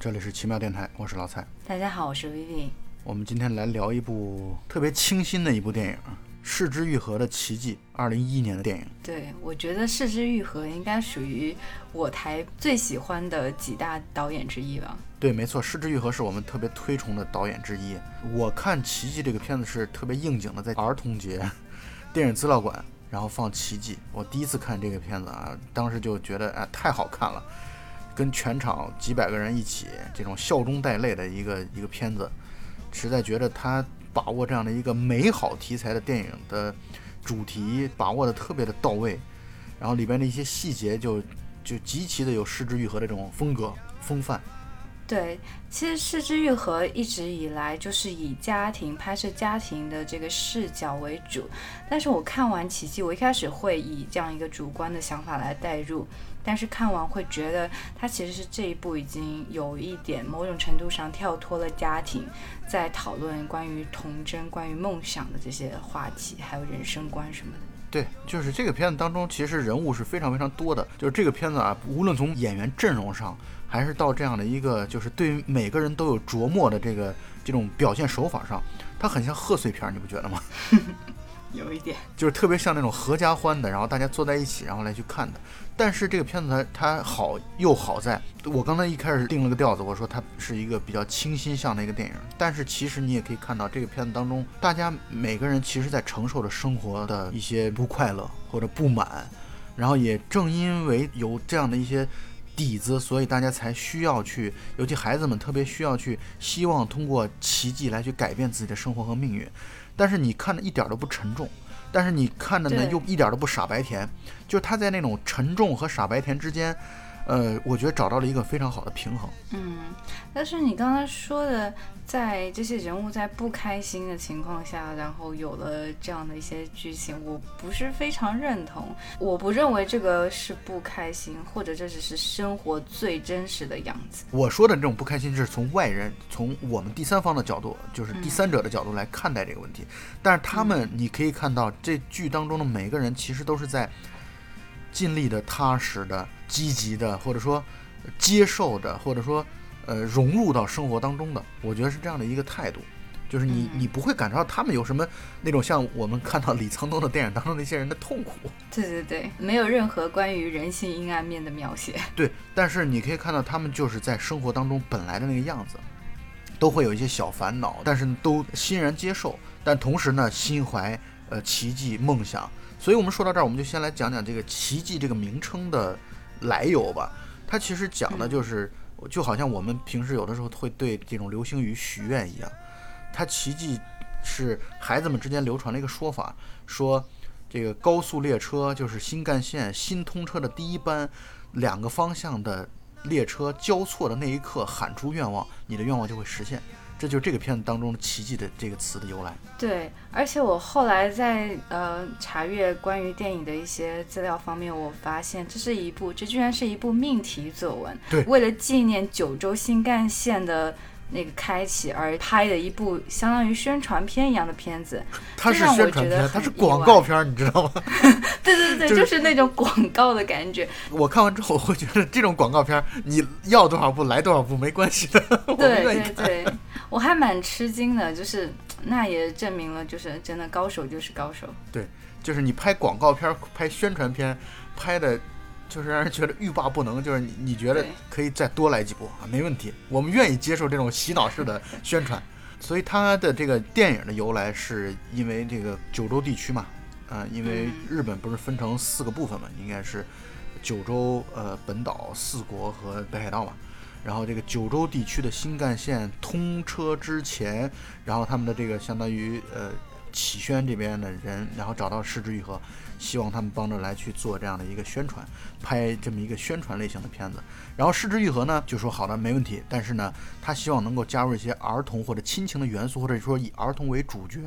好，这里是奇妙电台，我是老蔡。大家好，我是 Vivi。我们今天来聊一部特别清新的一部电影，《视之愈合的奇迹》，二零一一年的电影。对，我觉得《视之愈合》应该属于我台最喜欢的几大导演之一吧。对，没错，《视之愈合》是我们特别推崇的导演之一。我看《奇迹》这个片子是特别应景的，在儿童节 电影资料馆，然后放《奇迹》。我第一次看这个片子啊，当时就觉得哎，太好看了。跟全场几百个人一起，这种笑中带泪的一个一个片子，实在觉得他把握这样的一个美好题材的电影的主题把握的特别的到位，然后里边的一些细节就就极其的有失之愈合这种风格风范。对，其实《失之愈合》一直以来就是以家庭拍摄家庭的这个视角为主，但是我看完《奇迹》，我一开始会以这样一个主观的想法来代入，但是看完会觉得它其实是这一部已经有一点某种程度上跳脱了家庭，在讨论关于童真、关于梦想的这些话题，还有人生观什么的。对，就是这个片子当中，其实人物是非常非常多的，就是这个片子啊，无论从演员阵容上。还是到这样的一个，就是对每个人都有琢磨的这个这种表现手法上，它很像贺岁片，你不觉得吗？有一点，就是特别像那种合家欢的，然后大家坐在一起，然后来去看的。但是这个片子它它好又好在，我刚才一开始定了个调子，我说它是一个比较清新向的一个电影。但是其实你也可以看到，这个片子当中，大家每个人其实在承受着生活的一些不快乐或者不满，然后也正因为有这样的一些。底子，所以大家才需要去，尤其孩子们特别需要去，希望通过奇迹来去改变自己的生活和命运。但是你看着一点都不沉重，但是你看着呢又一点都不傻白甜，就是他在那种沉重和傻白甜之间。呃，我觉得找到了一个非常好的平衡。嗯，但是你刚才说的，在这些人物在不开心的情况下，然后有了这样的一些剧情，我不是非常认同。我不认为这个是不开心，或者这只是生活最真实的样子。我说的这种不开心，是从外人、从我们第三方的角度，就是第三者的角度来看待这个问题。但是他们，你可以看到，这剧当中的每个人其实都是在。尽力的、踏实的、积极的，或者说接受的，或者说呃融入到生活当中的，我觉得是这样的一个态度，就是你你不会感受到他们有什么那种像我们看到李沧东的电影当中那些人的痛苦。对对对，没有任何关于人性阴暗面的描写。对，但是你可以看到他们就是在生活当中本来的那个样子，都会有一些小烦恼，但是都欣然接受，但同时呢，心怀呃奇迹梦想。所以，我们说到这儿，我们就先来讲讲这个“奇迹”这个名称的来由吧。它其实讲的就是，就好像我们平时有的时候会对这种流星雨许愿一样。它“奇迹”是孩子们之间流传的一个说法，说这个高速列车就是新干线新通车的第一班，两个方向的列车交错的那一刻，喊出愿望，你的愿望就会实现。这就是这个片子当中的“奇迹”的这个词的由来。对，而且我后来在呃查阅关于电影的一些资料方面，我发现这是一部，这居然是一部命题作文。对，为了纪念九州新干线的那个开启而拍的一部相当于宣传片一样的片子。它是宣传片，它是广告片，你知道吗？对 对对，就是那种广告的感觉。我看完之后，我会觉得这种广告片，你要多少部来多少部没关系的。对对对。我还蛮吃惊的，就是那也证明了，就是真的高手就是高手。对，就是你拍广告片、拍宣传片，拍的，就是让人觉得欲罢不能。就是你你觉得可以再多来几部啊？没问题，我们愿意接受这种洗脑式的宣传。所以他的这个电影的由来是因为这个九州地区嘛，啊，因为日本不是分成四个部分嘛，应该是九州、呃本岛、四国和北海道嘛。然后这个九州地区的新干线通车之前，然后他们的这个相当于呃启轩这边的人，然后找到失之愈合，希望他们帮着来去做这样的一个宣传，拍这么一个宣传类型的片子。然后失之愈合呢就说好的没问题，但是呢他希望能够加入一些儿童或者亲情的元素，或者说以儿童为主角。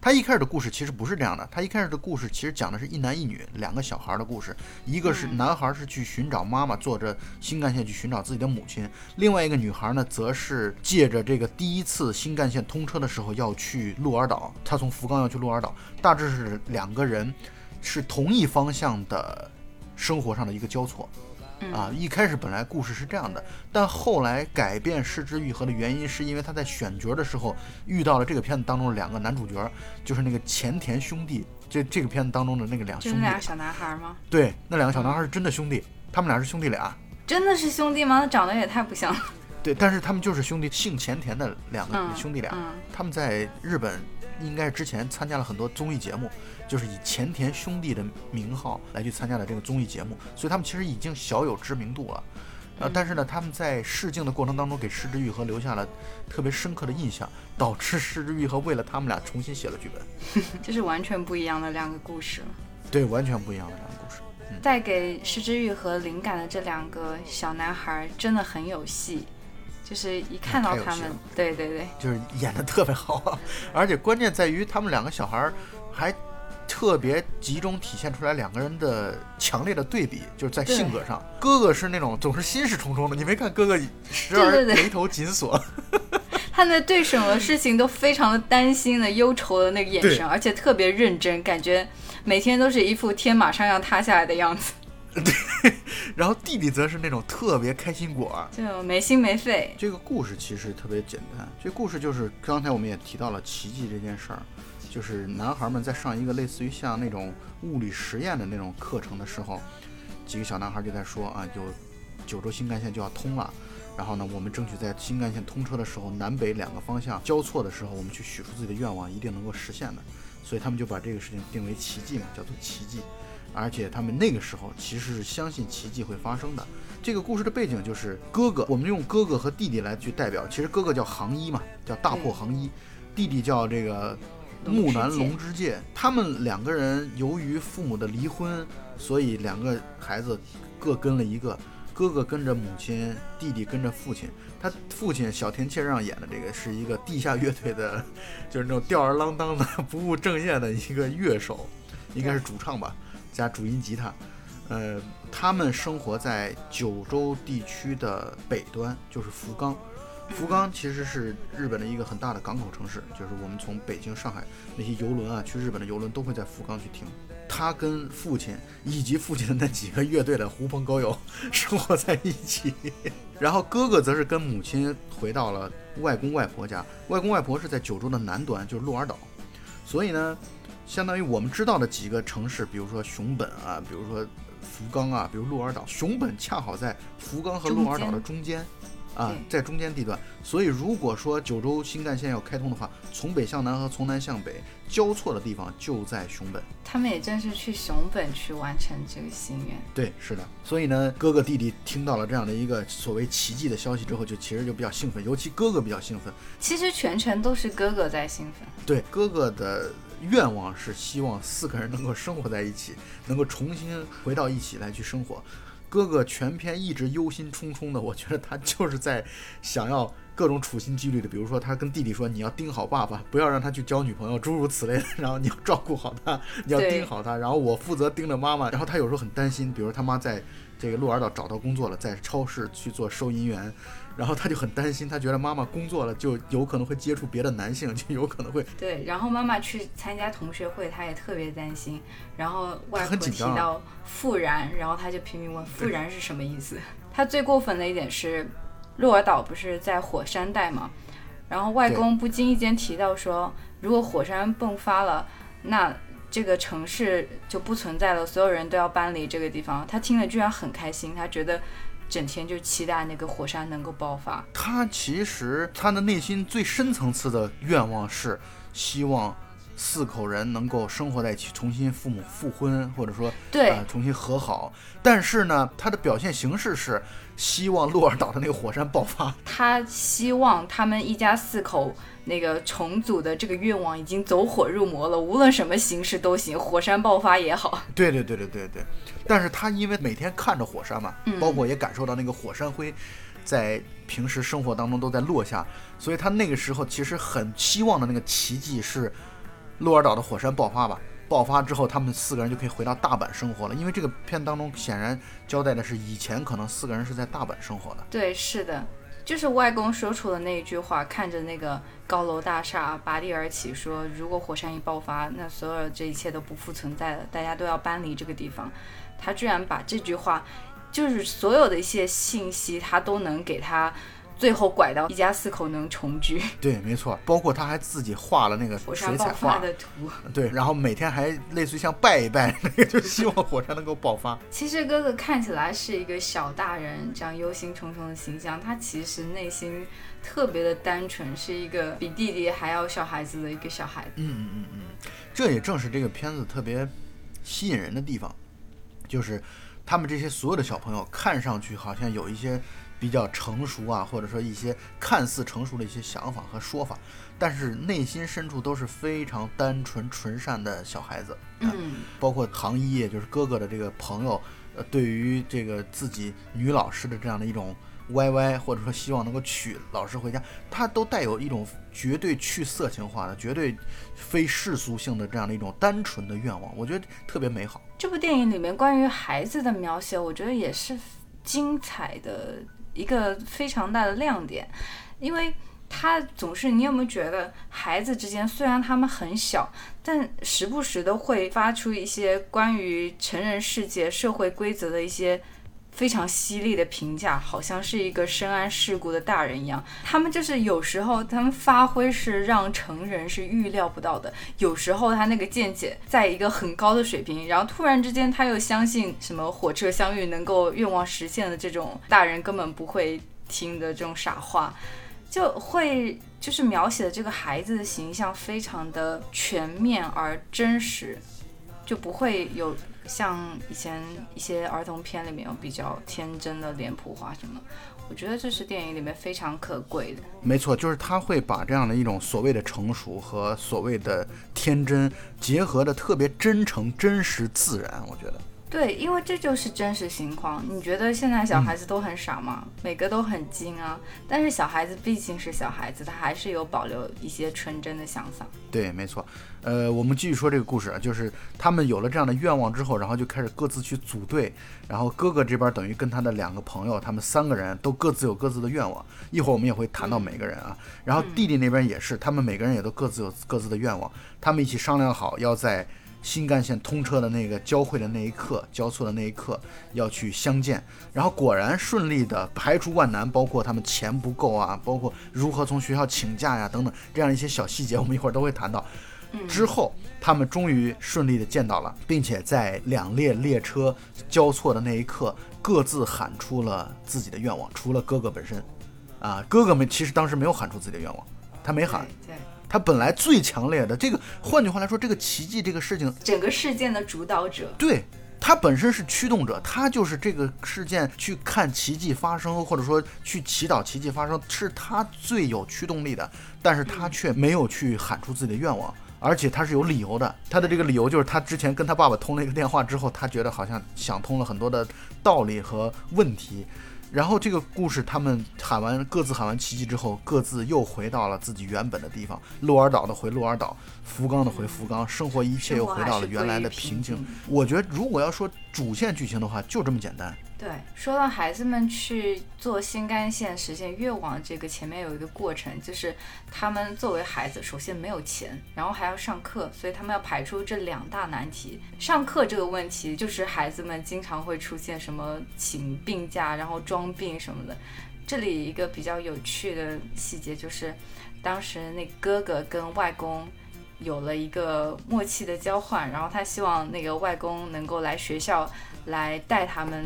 他一开始的故事其实不是这样的，他一开始的故事其实讲的是一男一女两个小孩的故事，一个是男孩是去寻找妈妈，坐着新干线去寻找自己的母亲；另外一个女孩呢，则是借着这个第一次新干线通车的时候要去鹿儿岛，他从福冈要去鹿儿岛，大致是两个人是同一方向的生活上的一个交错。啊。一开始本来故事是这样的，但后来改变失之愈合的原因，是因为他在选角的时候遇到了这个片子当中的两个男主角，就是那个前田兄弟。这这个片子当中的那个两兄弟，俩小男孩吗？对，那两个小男孩是真的兄弟，他们俩是兄弟俩。真的是兄弟吗？长得也太不像了。对，但是他们就是兄弟，姓前田的两个兄弟俩。他们在日本应该是之前参加了很多综艺节目，就是以前田兄弟的名号来去参加的这个综艺节目，所以他们其实已经小有知名度了。呃，但是呢，他们在试镜的过程当中给石之愈合留下了特别深刻的印象，导致石之愈合为了他们俩重新写了剧本。这是完全不一样的两个故事。对，完全不一样的两个故事。带给石之愈和灵感的这两个小男孩真的很有戏。就是一看到他们，对对对，就是演的特别好，而且关键在于他们两个小孩还特别集中体现出来两个人的强烈的对比，就是在性格上，哥哥是那种总是心事重重的，你没看哥哥时而眉头紧锁，他那对什么事情都非常的担心的忧愁的那个眼神，而且特别认真，感觉每天都是一副天马上要塌下来的样子。对，然后弟弟则是那种特别开心果，就没心没肺。这个故事其实特别简单，这故事就是刚才我们也提到了奇迹这件事儿，就是男孩们在上一个类似于像那种物理实验的那种课程的时候，几个小男孩就在说啊，有九州新干线就要通了，然后呢，我们争取在新干线通车的时候，南北两个方向交错的时候，我们去许出自己的愿望，一定能够实现的。所以他们就把这个事情定为奇迹嘛，叫做奇迹。而且他们那个时候其实是相信奇迹会发生的。这个故事的背景就是哥哥，我们用哥哥和弟弟来去代表。其实哥哥叫航一嘛，叫大破航一；弟弟叫这个木南龙之介。他们两个人由于父母的离婚，所以两个孩子各跟了一个。哥哥跟着母亲，弟弟跟着父亲。他父亲小田切让演的这个是一个地下乐队的，就是那种吊儿郎当的、不务正业的一个乐手，应该是主唱吧。加主音吉他，呃，他们生活在九州地区的北端，就是福冈。福冈其实是日本的一个很大的港口城市，就是我们从北京、上海那些游轮啊，去日本的游轮都会在福冈去停。他跟父亲以及父亲的那几个乐队的狐朋狗友生活在一起，然后哥哥则是跟母亲回到了外公外婆家。外公外婆是在九州的南端，就是鹿儿岛，所以呢。相当于我们知道的几个城市，比如说熊本啊，比如说福冈啊，比如鹿儿岛。熊本恰好在福冈和鹿儿岛的中间，啊，在中间地段。所以如果说九州新干线要开通的话，从北向南和从南向北交错的地方就在熊本。他们也正是去熊本去完成这个心愿。对，是的。所以呢，哥哥弟弟听到了这样的一个所谓奇迹的消息之后，就其实就比较兴奋，尤其哥哥比较兴奋。其实全程都是哥哥在兴奋。对，哥哥的。愿望是希望四个人能够生活在一起，能够重新回到一起来去生活。哥哥全篇一直忧心忡忡的，我觉得他就是在想要各种处心积虑的，比如说他跟弟弟说：“你要盯好爸爸，不要让他去交女朋友，诸如此类的。然后你要照顾好他，你要盯好他。然后我负责盯着妈妈。然后他有时候很担心，比如他妈在这个鹿儿岛找到工作了，在超市去做收银员。”然后他就很担心，他觉得妈妈工作了就有可能会接触别的男性，就有可能会对。然后妈妈去参加同学会，他也特别担心。然后外婆提到复燃，然后他就拼命问复燃是什么意思。他最过分的一点是，鹿儿岛不是在火山带吗？然后外公不经意间提到说，如果火山迸发了，那这个城市就不存在了，所有人都要搬离这个地方。他听了居然很开心，他觉得。整天就期待那个火山能够爆发。他其实他的内心最深层次的愿望是希望四口人能够生活在一起，重新父母复婚，或者说对重新和好。但是呢，他的表现形式是希望鹿儿岛的那个火山爆发。他希望他们一家四口。那个重组的这个愿望已经走火入魔了，无论什么形式都行，火山爆发也好。对对对对对对。但是他因为每天看着火山嘛，包括也感受到那个火山灰，在平时生活当中都在落下，所以他那个时候其实很希望的那个奇迹是鹿儿岛的火山爆发吧。爆发之后，他们四个人就可以回到大阪生活了。因为这个片当中显然交代的是以前可能四个人是在大阪生活的。对，是的。就是外公说出的那一句话，看着那个高楼大厦拔地而起，说如果火山一爆发，那所有这一切都不复存在了，大家都要搬离这个地方。他居然把这句话就是所有的一些信息，他都能给他。最后拐到一家四口能重聚，对，没错，包括他还自己画了那个 水彩画的图，对，然后每天还类似于像拜一拜那个，就希望火山能够爆发。其实哥哥看起来是一个小大人这样忧心忡忡的形象，他其实内心特别的单纯，是一个比弟弟还要小孩子的一个小孩子。嗯嗯嗯嗯，这也正是这个片子特别吸引人的地方，就是他们这些所有的小朋友看上去好像有一些。比较成熟啊，或者说一些看似成熟的一些想法和说法，但是内心深处都是非常单纯纯善的小孩子。嗯，包括唐一也就是哥哥的这个朋友，呃，对于这个自己女老师的这样的一种歪歪，或者说希望能够娶老师回家，他都带有一种绝对去色情化的、绝对非世俗性的这样的一种单纯的愿望，我觉得特别美好。这部电影里面关于孩子的描写，我觉得也是精彩的。一个非常大的亮点，因为他总是，你有没有觉得孩子之间虽然他们很小，但时不时的会发出一些关于成人世界、社会规则的一些。非常犀利的评价，好像是一个深谙世故的大人一样。他们就是有时候他们发挥是让成人是预料不到的，有时候他那个见解在一个很高的水平，然后突然之间他又相信什么火车相遇能够愿望实现的这种大人根本不会听的这种傻话，就会就是描写的这个孩子的形象非常的全面而真实，就不会有。像以前一些儿童片里面有比较天真的脸谱化什么，我觉得这是电影里面非常可贵的。没错，就是他会把这样的一种所谓的成熟和所谓的天真结合的特别真诚、真实、自然，我觉得。对，因为这就是真实情况。你觉得现在小孩子都很傻吗？每个都很精啊。但是小孩子毕竟是小孩子，他还是有保留一些纯真的想法。对，没错。呃，我们继续说这个故事啊，就是他们有了这样的愿望之后，然后就开始各自去组队。然后哥哥这边等于跟他的两个朋友，他们三个人都各自有各自的愿望。一会儿我们也会谈到每个人啊。然后弟弟那边也是，他们每个人也都各自有各自的愿望。他们一起商量好要在。新干线通车的那个交汇的那一刻，交错的那一刻要去相见，然后果然顺利的排除万难，包括他们钱不够啊，包括如何从学校请假呀等等这样一些小细节，我们一会儿都会谈到。之后他们终于顺利的见到了，并且在两列列车交错的那一刻，各自喊出了自己的愿望，除了哥哥本身，啊，哥哥们其实当时没有喊出自己的愿望，他没喊。对。他本来最强烈的这个，换句话来说，这个奇迹这个事情，整个事件的主导者，对他本身是驱动者，他就是这个事件去看奇迹发生，或者说去祈祷奇迹发生，是他最有驱动力的。但是他却没有去喊出自己的愿望，而且他是有理由的。他的这个理由就是他之前跟他爸爸通了一个电话之后，他觉得好像想通了很多的道理和问题。然后这个故事，他们喊完各自喊完奇迹之后，各自又回到了自己原本的地方。鹿儿岛的回鹿儿岛，福冈的回福冈，生活一切又回到了原来的平静。我觉得，如果要说主线剧情的话，就这么简单。对，说到孩子们去做新干线实现愿望，这个前面有一个过程，就是他们作为孩子，首先没有钱，然后还要上课，所以他们要排除这两大难题。上课这个问题，就是孩子们经常会出现什么请病假，然后装病什么的。这里一个比较有趣的细节就是，当时那哥哥跟外公有了一个默契的交换，然后他希望那个外公能够来学校来带他们。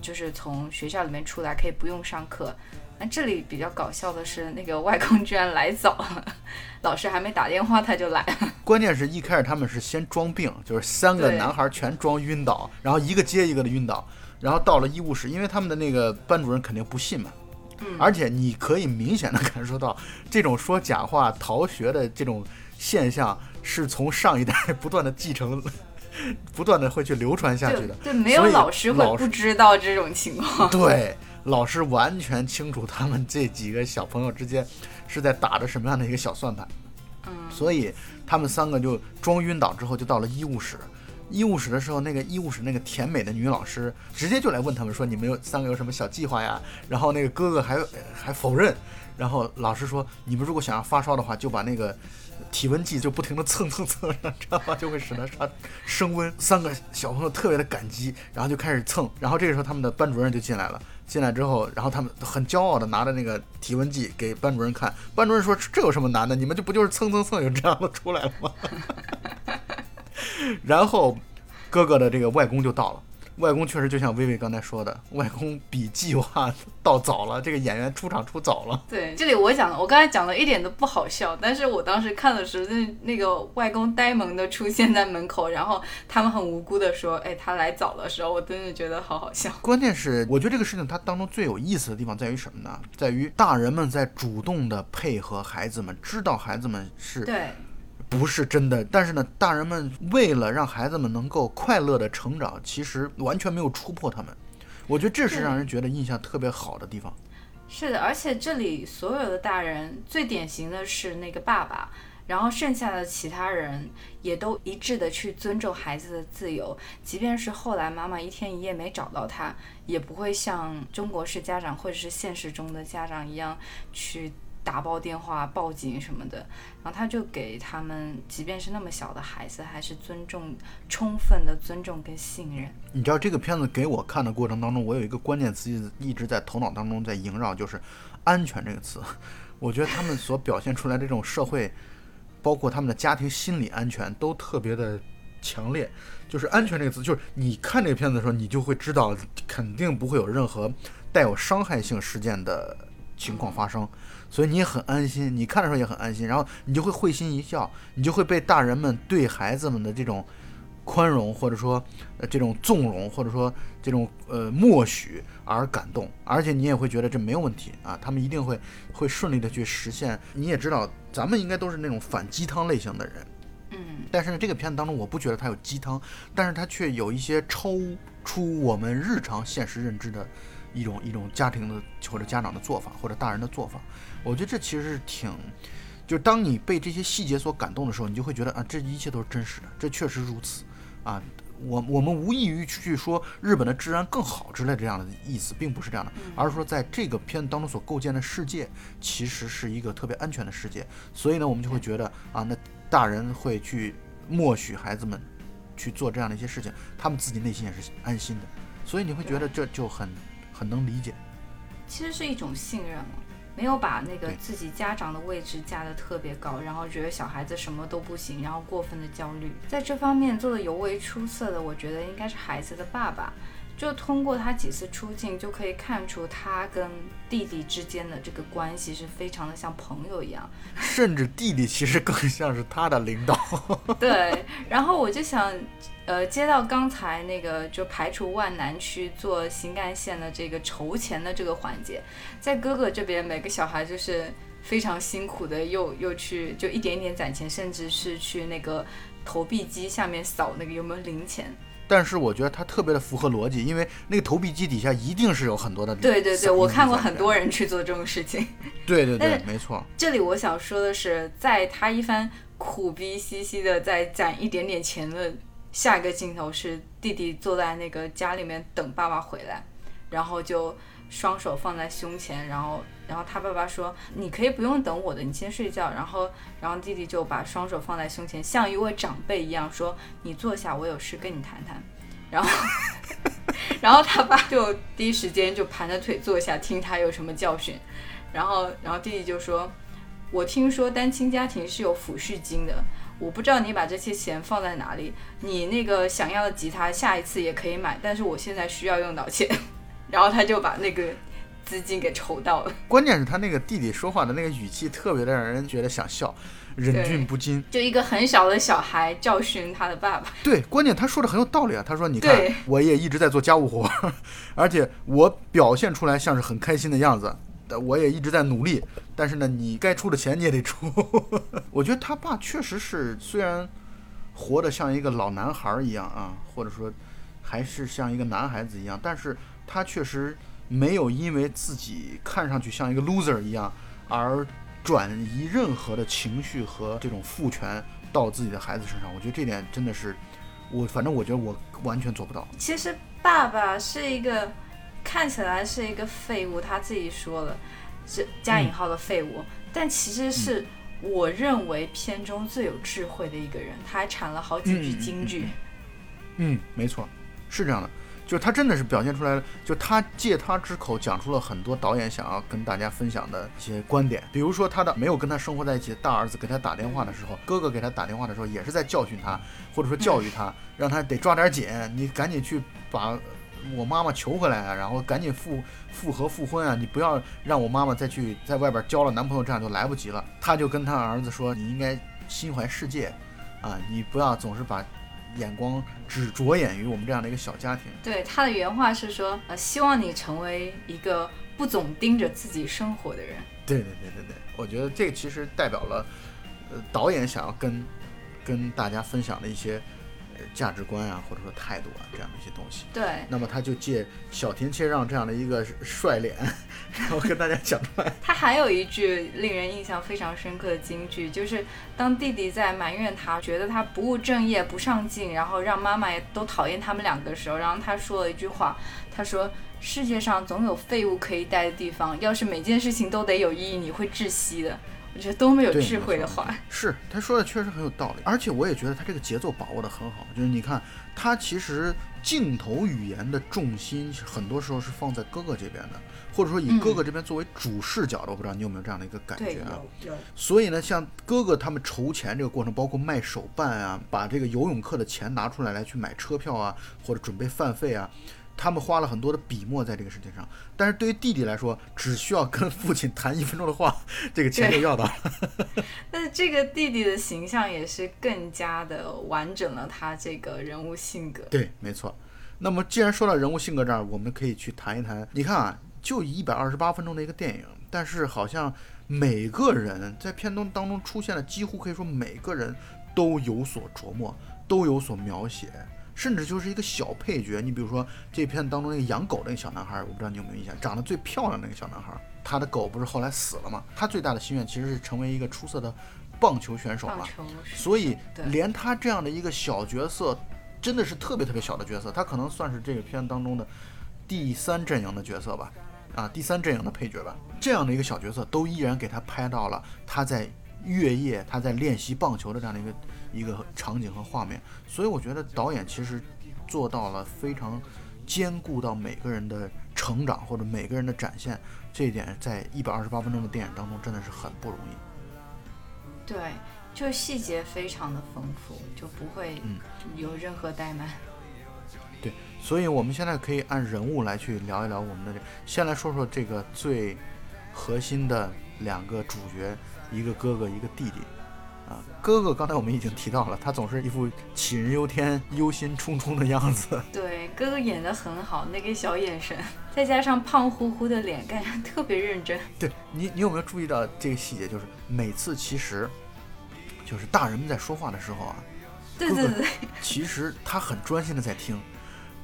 就是从学校里面出来可以不用上课，那这里比较搞笑的是，那个外公居然来早了，老师还没打电话他就来了。关键是一开始他们是先装病，就是三个男孩全装晕倒，然后一个接一个的晕倒，然后到了医务室，因为他们的那个班主任肯定不信嘛，嗯，而且你可以明显的 感受到这种说假话逃学的这种现象是从上一代 不断的继承。不断的会去流传下去的，对，没有老师会不知道这种情况。对，老师完全清楚他们这几个小朋友之间是在打着什么样的一个小算盘。嗯，所以他们三个就装晕倒之后就到了医务室，医务室的时候，那个医务室那个甜美的女老师直接就来问他们说：“你们有三个有什么小计划呀？”然后那个哥哥还还否认，然后老师说：“你们如果想要发烧的话，就把那个体温计就不停的蹭蹭蹭，这样话就会使得它升温。”三个小朋友特别的感激，然后就开始蹭。然后这个时候他们的班主任就进来了，进来之后，然后他们很骄傲的拿着那个体温计给班主任看。班主任说：“这有什么难的？你们就不就是蹭蹭蹭，就这样子出来了吗？” 然后，哥哥的这个外公就到了。外公确实就像薇薇刚才说的，外公比计划到早了。这个演员出场出早了。对，这里我讲了，我刚才讲的一点都不好笑，但是我当时看的时候，那那个外公呆萌的出现在门口，然后他们很无辜的说：“哎，他来早的时候，我真的觉得好好笑。”关键是，我觉得这个事情它当中最有意思的地方在于什么呢？在于大人们在主动的配合孩子们，知道孩子们是。对。不是真的，但是呢，大人们为了让孩子们能够快乐的成长，其实完全没有戳破他们。我觉得这是让人觉得印象特别好的地方。是的，而且这里所有的大人，最典型的是那个爸爸，然后剩下的其他人也都一致的去尊重孩子的自由，即便是后来妈妈一天一夜没找到他，也不会像中国式家长或者是现实中的家长一样去。打爆电话、报警什么的，然后他就给他们，即便是那么小的孩子，还是尊重、充分的尊重跟信任。你知道这个片子给我看的过程当中，我有一个关键词一直在头脑当中在萦绕，就是“安全”这个词。我觉得他们所表现出来的这种社会，包括他们的家庭心理安全，都特别的强烈。就是“安全”这个词，就是你看这个片子的时候，你就会知道，肯定不会有任何带有伤害性事件的情况发生。所以你也很安心，你看的时候也很安心，然后你就会会心一笑，你就会被大人们对孩子们的这种宽容，或者说呃这种纵容，或者说这种呃默许而感动，而且你也会觉得这没有问题啊，他们一定会会顺利的去实现。你也知道，咱们应该都是那种反鸡汤类型的人，嗯，但是呢，这个片子当中我不觉得它有鸡汤，但是它却有一些超出我们日常现实认知的一种一种家庭的或者家长的做法，或者大人的做法。我觉得这其实是挺，就是当你被这些细节所感动的时候，你就会觉得啊，这一切都是真实的，这确实如此，啊，我我们无异于去说日本的治安更好之类这样的意思，并不是这样的，而是说在这个片子当中所构建的世界，其实是一个特别安全的世界，所以呢，我们就会觉得啊，那大人会去默许孩子们去做这样的一些事情，他们自己内心也是安心的，所以你会觉得这就很很能理解，其实是一种信任了。没有把那个自己家长的位置架得特别高，然后觉得小孩子什么都不行，然后过分的焦虑，在这方面做的尤为出色的，我觉得应该是孩子的爸爸。就通过他几次出镜，就可以看出他跟弟弟之间的这个关系是非常的像朋友一样，甚至弟弟其实更像是他的领导。对，然后我就想，呃，接到刚才那个就排除万难去做新干线的这个筹钱的这个环节，在哥哥这边，每个小孩就是非常辛苦的，又又去就一点一点攒钱，甚至是去那个投币机下面扫那个有没有零钱。但是我觉得它特别的符合逻辑，因为那个投币机底下一定是有很多的。对对对，我看过很多人去做这种事情。对 对对，没错。这里我想说的是，在他一番苦逼兮兮的在攒一点点钱的下一个镜头，是弟弟坐在那个家里面等爸爸回来，然后就双手放在胸前，然后。然后他爸爸说：“你可以不用等我的，你先睡觉。”然后，然后弟弟就把双手放在胸前，像一位长辈一样说：“你坐下，我有事跟你谈谈。”然后，然后他爸就第一时间就盘着腿坐下，听他有什么教训。然后，然后弟弟就说：“我听说单亲家庭是有抚恤金的，我不知道你把这些钱放在哪里。你那个想要的吉他，下一次也可以买，但是我现在需要用到钱。” 然后他就把那个。资金给筹到了，关键是他那个弟弟说话的那个语气特别的让人觉得想笑，忍俊不禁。就一个很小的小孩教训他的爸爸。对，关键他说的很有道理啊。他说：“你看，我也一直在做家务活，而且我表现出来像是很开心的样子，我也一直在努力。但是呢，你该出的钱你也得出。”我觉得他爸确实是，虽然活得像一个老男孩一样啊，或者说还是像一个男孩子一样，但是他确实。没有因为自己看上去像一个 loser 一样而转移任何的情绪和这种父权到自己的孩子身上，我觉得这点真的是我反正我觉得我完全做不到。其实爸爸是一个看起来是一个废物，他自己说了，是加引号的废物，但其实是我认为片中最有智慧的一个人，他还产了好几句金句。嗯，没错，是这样的。就他真的是表现出来了，就他借他之口讲出了很多导演想要跟大家分享的一些观点，比如说他的没有跟他生活在一起的大儿子给他打电话的时候，哥哥给他打电话的时候也是在教训他，或者说教育他，让他得抓点紧，你赶紧去把我妈妈求回来啊，然后赶紧复复合复婚啊，你不要让我妈妈再去在外边交了男朋友，这样就来不及了。他就跟他儿子说，你应该心怀世界，啊，你不要总是把。眼光只着眼于我们这样的一个小家庭。对他的原话是说，呃，希望你成为一个不总盯着自己生活的人。对对对对对，我觉得这个其实代表了，呃，导演想要跟跟大家分享的一些。价值观啊，或者说态度啊，这样的一些东西。对。那么他就借小田切让这样的一个帅脸，然后跟大家讲出来。他还有一句令人印象非常深刻的金句，就是当弟弟在埋怨他，觉得他不务正业、不上进，然后让妈妈也都讨厌他们两个的时候，然后他说了一句话，他说：“世界上总有废物可以待的地方，要是每件事情都得有意义，你会窒息的。”我觉得多么有智慧的话，是他说的确实很有道理，而且我也觉得他这个节奏把握的很好。就是你看，他其实镜头语言的重心很多时候是放在哥哥这边的，或者说以哥哥这边作为主视角的。我不知道你有没有这样的一个感觉啊？有。所以呢，像哥哥他们筹钱这个过程，包括卖手办啊，把这个游泳课的钱拿出来来去买车票啊，或者准备饭费啊。他们花了很多的笔墨在这个事情上，但是对于弟弟来说，只需要跟父亲谈一分钟的话，这个钱就要到了。但是这个弟弟的形象也是更加的完整了他这个人物性格。对，没错。那么既然说到人物性格这儿，我们可以去谈一谈。你看啊，就一百二十八分钟的一个电影，但是好像每个人在片中当中出现的，几乎可以说每个人都有所琢磨，都有所描写。甚至就是一个小配角，你比如说这片当中那个养狗那个小男孩，我不知道你有没有印象，长得最漂亮那个小男孩，他的狗不是后来死了吗？他最大的心愿其实是成为一个出色的棒球选手嘛。所以连他这样的一个小角色，真的是特别特别小的角色，他可能算是这个片当中的第三阵营的角色吧，啊，第三阵营的配角吧。这样的一个小角色，都依然给他拍到了他在月夜，他在练习棒球的这样的一个。一个场景和画面，所以我觉得导演其实做到了非常兼顾到每个人的成长或者每个人的展现，这一点在一百二十八分钟的电影当中真的是很不容易。对，就细节非常的丰富，就不会有任何怠慢。对，所以我们现在可以按人物来去聊一聊我们的这，先来说说这个最核心的两个主角，一个哥哥，一个弟弟。啊，哥哥，刚才我们已经提到了，他总是一副杞人忧天、忧心忡忡的样子。对，哥哥演得很好，那个小眼神，再加上胖乎乎的脸，感觉特别认真。对你，你有没有注意到这个细节？就是每次其实，就是大人们在说话的时候啊，对对对，其实他很专心的在听。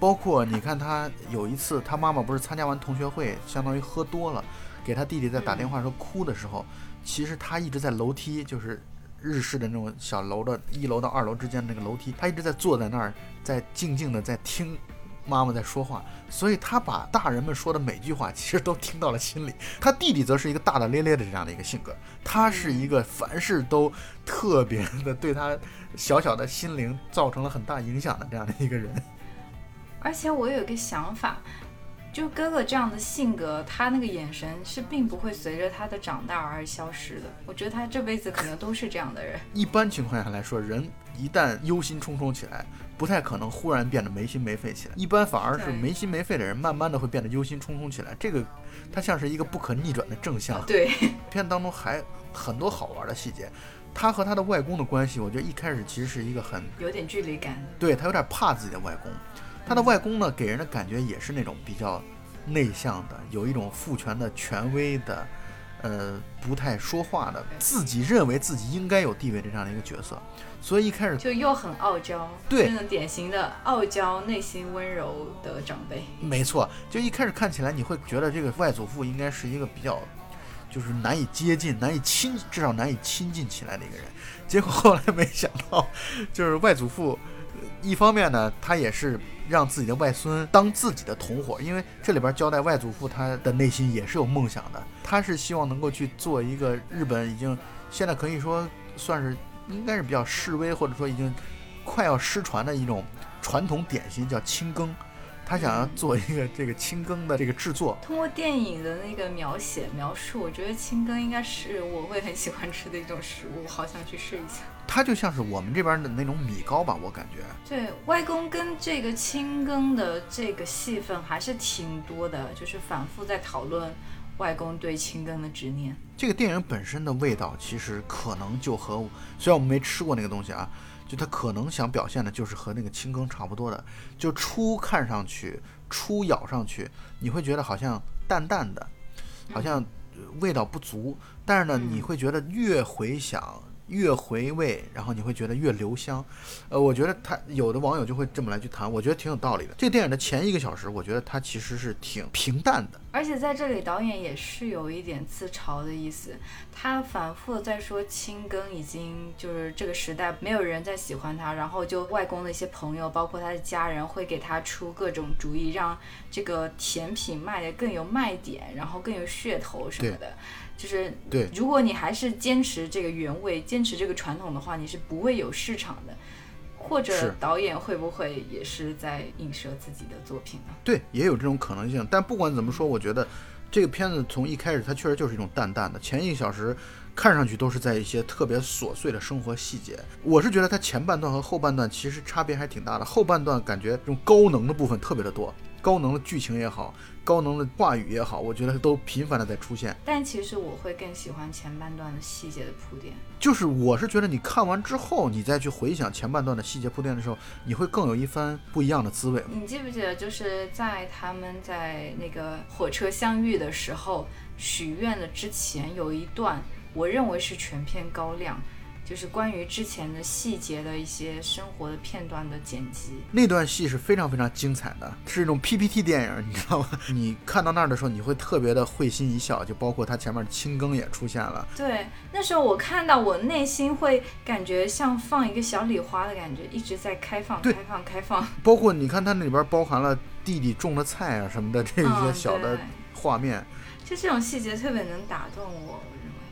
包括你看，他有一次，他妈妈不是参加完同学会，相当于喝多了，给他弟弟在打电话说哭的时候，其实他一直在楼梯，就是。日式的那种小楼的一楼到二楼之间的那个楼梯，他一直在坐在那儿，在静静的在听妈妈在说话，所以他把大人们说的每句话其实都听到了心里。他弟弟则是一个大大咧咧的这样的一个性格，他是一个凡事都特别的对他小小的心灵造成了很大影响的这样的一个人。而且我有一个想法。就哥哥这样的性格，他那个眼神是并不会随着他的长大而消失的。我觉得他这辈子可能都是这样的人。一般情况下来说，人一旦忧心忡忡起来，不太可能忽然变得没心没肺起来。一般反而是没心没肺的人，慢慢的会变得忧心忡忡起来。这个，他像是一个不可逆转的正向。对。片当中还很多好玩的细节，他和他的外公的关系，我觉得一开始其实是一个很有点距离感。对他有点怕自己的外公。他的外公呢，给人的感觉也是那种比较内向的，有一种父权的权威的，呃，不太说话的，自己认为自己应该有地位的这样的一个角色，所以一开始就又很傲娇，对，那种典型的傲娇、内心温柔的长辈。没错，就一开始看起来你会觉得这个外祖父应该是一个比较，就是难以接近、难以亲，至少难以亲近起来的一个人，结果后来没想到，就是外祖父。一方面呢，他也是让自己的外孙当自己的同伙，因为这里边交代外祖父他的内心也是有梦想的，他是希望能够去做一个日本已经现在可以说算是应该是比较式微，或者说已经快要失传的一种传统点心，叫清羹。他想要做一个这个清羹的这个制作。通过电影的那个描写描述，我觉得清羹应该是我会很喜欢吃的一种食物，好想去试一下。它就像是我们这边的那种米糕吧，我感觉。对外公跟这个青羹的这个戏份还是挺多的，就是反复在讨论外公对青羹的执念。这个电影本身的味道其实可能就和，虽然我们没吃过那个东西啊。就它可能想表现的，就是和那个青羹差不多的，就初看上去，初咬上去，你会觉得好像淡淡的，好像味道不足，但是呢，你会觉得越回想。越回味，然后你会觉得越留香，呃，我觉得他有的网友就会这么来去谈，我觉得挺有道理的。这个电影的前一个小时，我觉得它其实是挺平淡的，而且在这里导演也是有一点自嘲的意思，他反复的在说青羹已经就是这个时代没有人再喜欢他，然后就外公的一些朋友，包括他的家人会给他出各种主意，让这个甜品卖的更有卖点，然后更有噱头什么的。就是对，如果你还是坚持这个原味，坚持这个传统的话，你是不会有市场的。或者导演会不会也是在映射自己的作品呢？对，也有这种可能性。但不管怎么说，我觉得这个片子从一开始它确实就是一种淡淡的，前一个小时看上去都是在一些特别琐碎的生活细节。我是觉得它前半段和后半段其实差别还挺大的，后半段感觉这种高能的部分特别的多。高能的剧情也好，高能的话语也好，我觉得都频繁的在出现。但其实我会更喜欢前半段的细节的铺垫。就是我是觉得你看完之后，你再去回想前半段的细节铺垫的时候，你会更有一番不一样的滋味。你记不记得，就是在他们在那个火车相遇的时候许愿的之前有一段，我认为是全片高亮。就是关于之前的细节的一些生活的片段的剪辑，那段戏是非常非常精彩的，是一种 PPT 电影，你知道吗？你看到那儿的时候，你会特别的会心一笑，就包括他前面青更也出现了。对，那时候我看到，我内心会感觉像放一个小礼花的感觉，一直在开放、开放、开放。包括你看它那里边包含了弟弟种的菜啊什么的这些小的画面，就这种细节特别能打动我。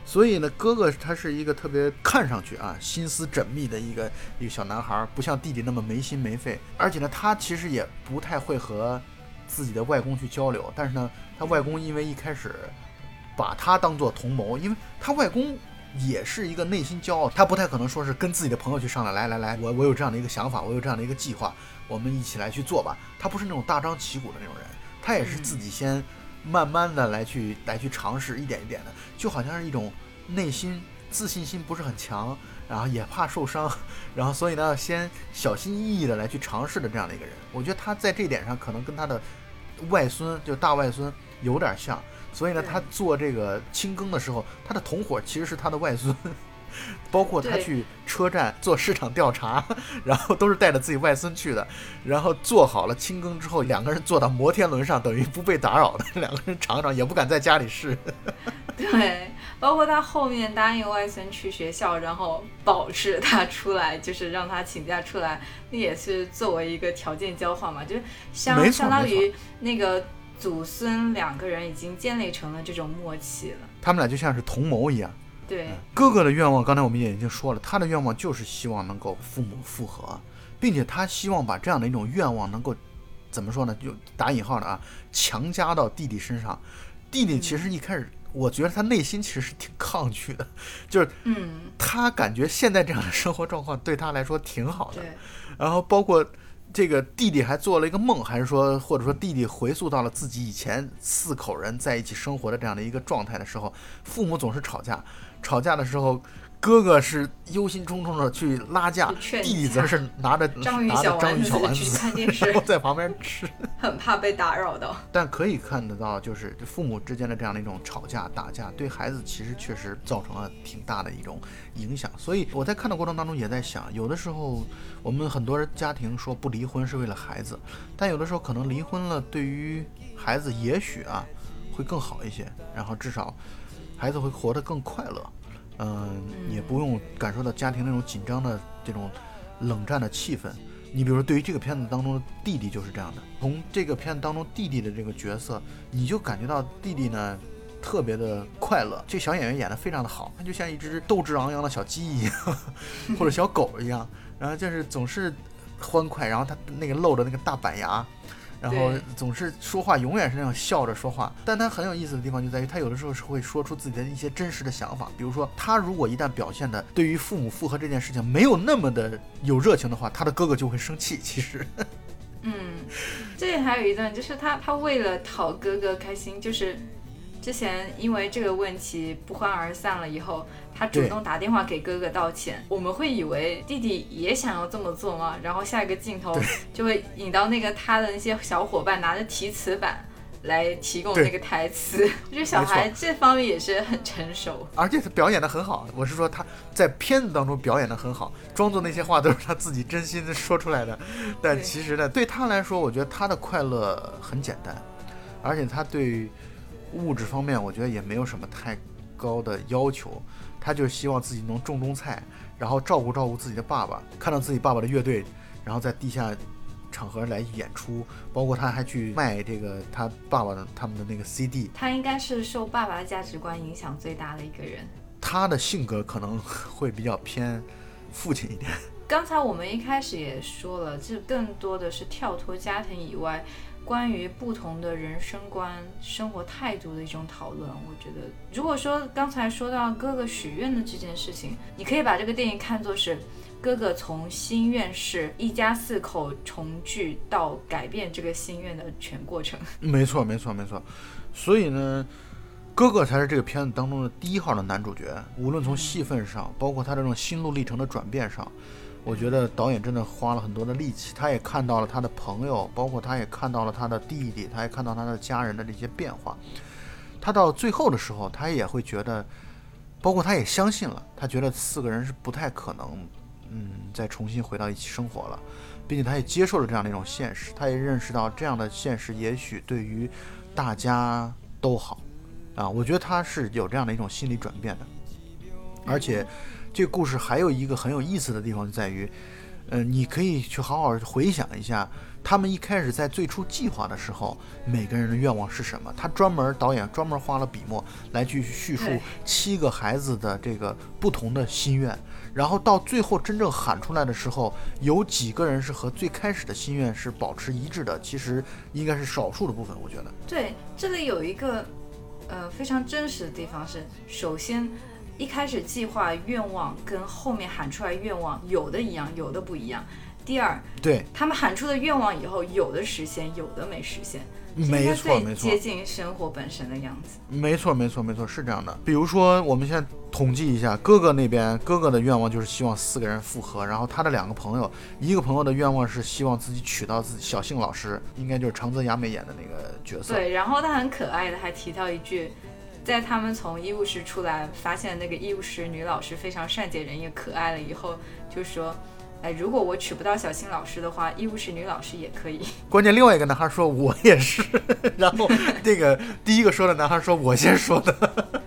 所以呢，哥哥他是一个特别看上去啊心思缜密的一个一个小男孩，不像弟弟那么没心没肺。而且呢，他其实也不太会和自己的外公去交流。但是呢，他外公因为一开始把他当做同谋，因为他外公也是一个内心骄傲，他不太可能说是跟自己的朋友去商量，来来来，我我有这样的一个想法，我有这样的一个计划，我们一起来去做吧。他不是那种大张旗鼓的那种人，他也是自己先。慢慢的来去来去尝试，一点一点的，就好像是一种内心自信心不是很强，然后也怕受伤，然后所以呢，先小心翼翼的来去尝试的这样的一个人。我觉得他在这点上可能跟他的外孙，就大外孙有点像。所以呢，他做这个清更的时候，他的同伙其实是他的外孙。包括他去车站做市场调查，然后都是带着自己外孙去的。然后做好了清更之后，两个人坐到摩天轮上，等于不被打扰的 两个人尝尝，也不敢在家里试。对，包括他后面答应外孙去学校，然后保释他出来，就是让他请假出来，那也是作为一个条件交换嘛，就是相相当于那个祖孙两个人已经建立成了这种默契了。他们俩就像是同谋一样。对哥哥的愿望，刚才我们也已经说了，他的愿望就是希望能够父母复合，并且他希望把这样的一种愿望能够怎么说呢？就打引号的啊，强加到弟弟身上。弟弟其实一开始，我觉得他内心其实是挺抗拒的，就是嗯，他感觉现在这样的生活状况对他来说挺好的。然后包括这个弟弟还做了一个梦，还是说或者说弟弟回溯到了自己以前四口人在一起生活的这样的一个状态的时候，父母总是吵架。吵架的时候，哥哥是忧心忡忡的去拉架，弟弟则是拿着拿着章鱼小丸子然后 在旁边吃，很怕被打扰到。但可以看得到，就是父母之间的这样的一种吵架打架，对孩子其实确实造成了挺大的一种影响。所以我在看的过程当中也在想，有的时候我们很多人家庭说不离婚是为了孩子，但有的时候可能离婚了，对于孩子也许啊会更好一些，然后至少。孩子会活得更快乐，嗯，也不用感受到家庭那种紧张的这种冷战的气氛。你比如说，对于这个片子当中的弟弟就是这样的。从这个片子当中弟弟的这个角色，你就感觉到弟弟呢特别的快乐。这小演员演得非常的好，他就像一只斗志昂扬的小鸡一样，或者小狗一样，然后就是总是欢快，然后他那个露着那个大板牙。然后总是说话，永远是那样笑着说话。但他很有意思的地方就在于，他有的时候是会说出自己的一些真实的想法。比如说，他如果一旦表现的对于父母复合这件事情没有那么的有热情的话，他的哥哥就会生气。其实，嗯，这里还有一段，就是他他为了讨哥哥开心，就是之前因为这个问题不欢而散了以后。他主动打电话给哥哥道歉，我们会以为弟弟也想要这么做吗？然后下一个镜头就会引到那个他的那些小伙伴拿着提词板来提供那个台词。我觉得小孩这方面也是很成熟，而且他表演的很好。我是说他在片子当中表演的很好，装作那些话都是他自己真心的说出来的。但其实呢，对他来说，我觉得他的快乐很简单，而且他对物质方面，我觉得也没有什么太高的要求。他就希望自己能种种菜，然后照顾照顾自己的爸爸。看到自己爸爸的乐队，然后在地下场合来演出，包括他还去卖这个他爸爸的他们的那个 CD。他应该是受爸爸的价值观影响最大的一个人。他的性格可能 会比较偏父亲一点。刚才我们一开始也说了，这更多的是跳脱家庭以外。关于不同的人生观、生活态度的一种讨论，我觉得，如果说刚才说到哥哥许愿的这件事情，你可以把这个电影看作是哥哥从心愿是一家四口重聚到改变这个心愿的全过程。没错，没错，没错。所以呢，哥哥才是这个片子当中的第一号的男主角，无论从戏份上，包括他这种心路历程的转变上。我觉得导演真的花了很多的力气，他也看到了他的朋友，包括他也看到了他的弟弟，他也看到他的家人的这些变化。他到最后的时候，他也会觉得，包括他也相信了，他觉得四个人是不太可能，嗯，再重新回到一起生活了，并且他也接受了这样的一种现实，他也认识到这样的现实也许对于大家都好，啊，我觉得他是有这样的一种心理转变的，而且。这个故事还有一个很有意思的地方就在于，呃，你可以去好好回想一下，他们一开始在最初计划的时候，每个人的愿望是什么？他专门导演专门花了笔墨来去叙述七个孩子的这个不同的心愿，然后到最后真正喊出来的时候，有几个人是和最开始的心愿是保持一致的？其实应该是少数的部分，我觉得。对，这里有一个呃非常真实的地方是，首先。一开始计划愿望跟后面喊出来愿望有的一样，有的不一样。第二，对他们喊出的愿望以后，有的实现，有的没实现。没错，没错，接近生活本身的样子。没错，没错，没错，是这样的。比如说，我们现在统计一下，哥哥那边，哥哥的愿望就是希望四个人复合。然后他的两个朋友，一个朋友的愿望是希望自己娶到自己小幸老师，应该就是长泽雅美演的那个角色。对，然后他很可爱的还提到一句。在他们从医务室出来，发现那个医务室女老师非常善解人意、可爱了以后，就说：“哎，如果我娶不到小新老师的话，医务室女老师也可以。”关键另外一个男孩说：“我也是。”然后那个第一个说的男孩说：“我先说的。”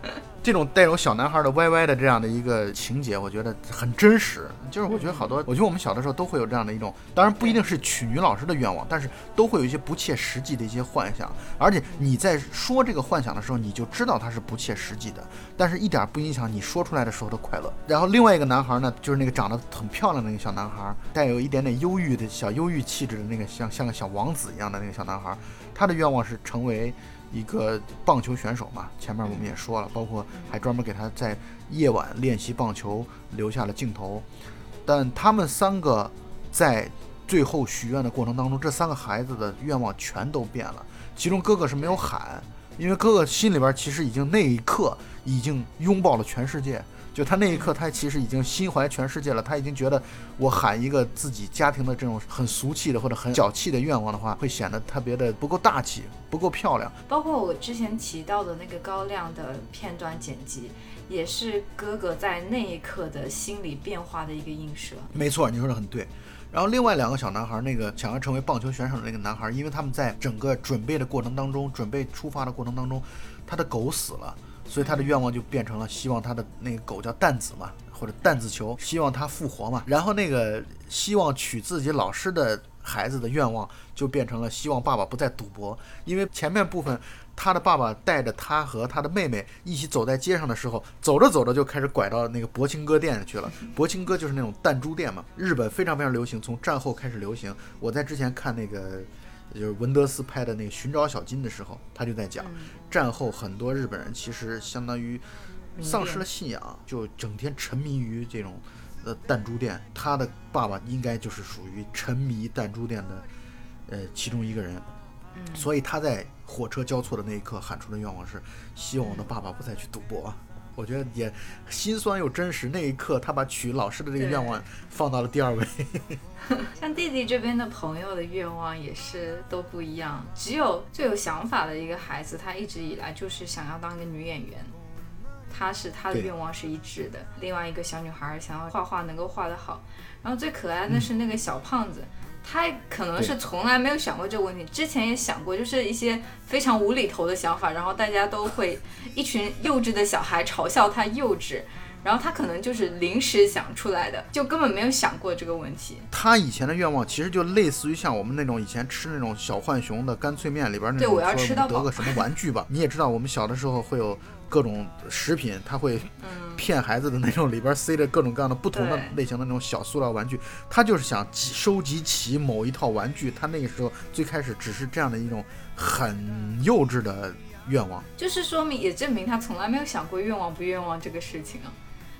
这种带有小男孩的歪歪的这样的一个情节，我觉得很真实。就是我觉得好多，我觉得我们小的时候都会有这样的一种，当然不一定是娶女老师的愿望，但是都会有一些不切实际的一些幻想。而且你在说这个幻想的时候，你就知道它是不切实际的，但是一点不影响你说出来的时候的快乐。然后另外一个男孩呢，就是那个长得很漂亮的那个小男孩，带有一点点忧郁的小忧郁气质的那个像像个小王子一样的那个小男孩，他的愿望是成为。一个棒球选手嘛，前面我们也说了，包括还专门给他在夜晚练习棒球留下了镜头。但他们三个在最后许愿的过程当中，这三个孩子的愿望全都变了。其中哥哥是没有喊，因为哥哥心里边其实已经那一刻已经拥抱了全世界。就他那一刻，他其实已经心怀全世界了。他已经觉得，我喊一个自己家庭的这种很俗气的或者很小气的愿望的话，会显得特别的不够大气，不够漂亮。包括我之前提到的那个高亮的片段剪辑，也是哥哥在那一刻的心理变化的一个映射。没错，你说的很对。然后另外两个小男孩，那个想要成为棒球选手的那个男孩，因为他们在整个准备的过程当中，准备出发的过程当中，他的狗死了。所以他的愿望就变成了希望他的那个狗叫蛋子嘛，或者蛋子球，希望他复活嘛。然后那个希望娶自己老师的孩子的愿望，就变成了希望爸爸不再赌博。因为前面部分，他的爸爸带着他和他的妹妹一起走在街上的时候，走着走着就开始拐到那个博清哥店去了。博清哥就是那种弹珠店嘛，日本非常非常流行，从战后开始流行。我在之前看那个。就是文德斯拍的那个《寻找小金》的时候，他就在讲，战后很多日本人其实相当于丧失了信仰，就整天沉迷于这种呃弹珠店。他的爸爸应该就是属于沉迷弹珠店的呃其中一个人，所以他在火车交错的那一刻喊出的愿望是希望我的爸爸不再去赌博。我觉得也心酸又真实。那一刻，他把娶老师的这个愿望放到了第二位。像弟弟这边的朋友的愿望也是都不一样。只有最有想法的一个孩子，他一直以来就是想要当一个女演员，他是他的愿望是一致的。另外一个小女孩想要画画能够画得好。然后最可爱的是那个小胖子。他可能是从来没有想过这个问题，之前也想过，就是一些非常无厘头的想法，然后大家都会一群幼稚的小孩嘲笑他幼稚，然后他可能就是临时想出来的，就根本没有想过这个问题。他以前的愿望其实就类似于像我们那种以前吃那种小浣熊的干脆面里边那种，说得个什么玩具吧。你也知道，我们小的时候会有。各种食品，他会骗孩子的那种，里边塞着各种各样的不同的类型的那种小塑料玩具。他就是想收集齐某一套玩具。他那个时候最开始只是这样的一种很幼稚的愿望，就是说明也证明他从来没有想过愿望不愿望这个事情啊。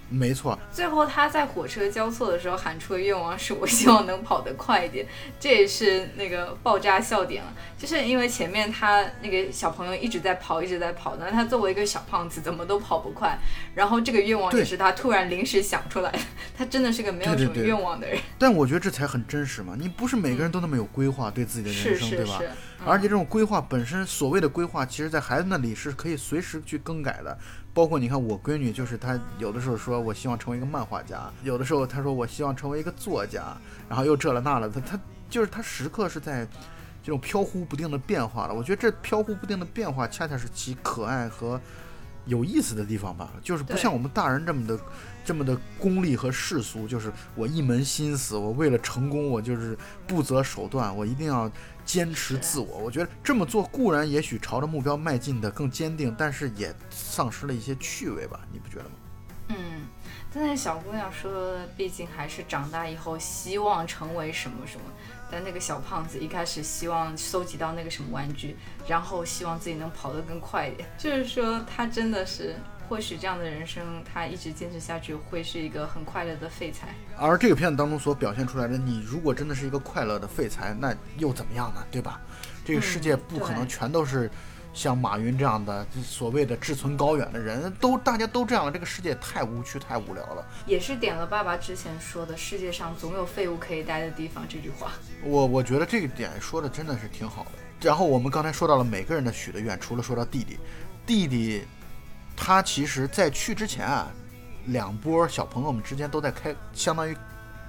没错，最后他在火车交错的时候喊出的愿望是我希望能跑得快一点，这也是那个爆炸笑点了。就是因为前面他那个小朋友一直在跑，一直在跑，那他作为一个小胖子怎么都跑不快。然后这个愿望也是他突然临时想出来的，他真的是个没有什么愿望的人。但我觉得这才很真实嘛，你不是每个人都那么有规划对自己的人生，对吧？而且这种规划本身，所谓的规划，其实在孩子那里是可以随时去更改的。包括你看，我闺女就是她有的时候说我希望成为一个漫画家，有的时候她说我希望成为一个作家，然后又这了那了，她她就是她时刻是在这种飘忽不定的变化了。我觉得这飘忽不定的变化，恰恰是其可爱和有意思的地方吧。就是不像我们大人这么的这么的功利和世俗，就是我一门心思，我为了成功，我就是不择手段，我一定要。坚持自我，我觉得这么做固然也许朝着目标迈进的更坚定，但是也丧失了一些趣味吧？你不觉得吗？嗯，但那小姑娘说，毕竟还是长大以后希望成为什么什么。但那个小胖子一开始希望搜集到那个什么玩具，然后希望自己能跑得更快一点。就是说，他真的是。或许这样的人生，他一直坚持下去，会是一个很快乐的废材。而这个片子当中所表现出来的，你如果真的是一个快乐的废材，那又怎么样呢？对吧？这个世界不可能全都是像马云这样的所谓的志存高远的人，都大家都这样了，这个世界太无趣、太无聊了。也是点了爸爸之前说的“世界上总有废物可以待的地方”这句话。我我觉得这个点说的真的是挺好的。然后我们刚才说到了每个人的许的愿，除了说到弟弟，弟弟。他其实，在去之前啊，两波小朋友们之间都在开，相当于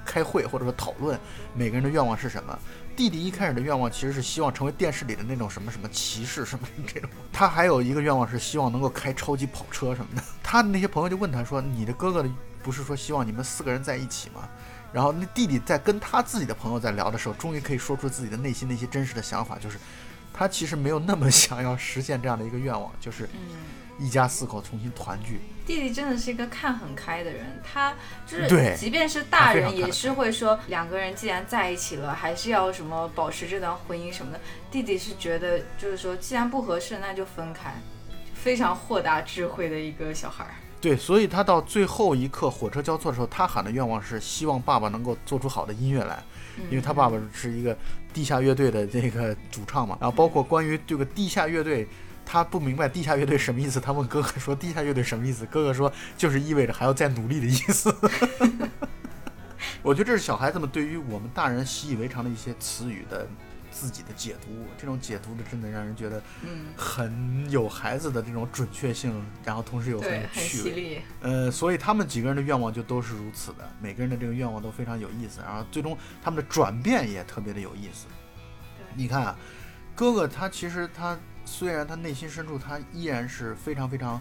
开会或者说讨论每个人的愿望是什么。弟弟一开始的愿望其实是希望成为电视里的那种什么什么骑士什么这 种。他还有一个愿望是希望能够开超级跑车什么的。他的那些朋友就问他说：“你的哥哥的不是说希望你们四个人在一起吗？”然后那弟弟在跟他自己的朋友在聊的时候，终于可以说出自己的内心的一些真实的想法，就是他其实没有那么想要实现这样的一个愿望，就是。一家四口重新团聚。弟弟真的是一个看很开的人，他就是即便是大人也是会说，两个人既然在一起了，还是要什么保持这段婚姻什么的。弟弟是觉得就是说，既然不合适，那就分开，非常豁达智慧的一个小孩。对，所以他到最后一刻火车交错的时候，他喊的愿望是希望爸爸能够做出好的音乐来，因为他爸爸是一个地下乐队的这个主唱嘛。然后包括关于这个地下乐队。他不明白地下乐队什么意思，他问哥哥说：“地下乐队什么意思？”哥哥说：“就是意味着还要再努力的意思。”我觉得这是小孩子们对于我们大人习以为常的一些词语的自己的解读，这种解读的真的让人觉得，嗯，很有孩子的这种准确性，然后同时又很有趣味。呃，所以他们几个人的愿望就都是如此的，每个人的这个愿望都非常有意思，然后最终他们的转变也特别的有意思。你看，啊，哥哥他其实他。虽然他内心深处，他依然是非常非常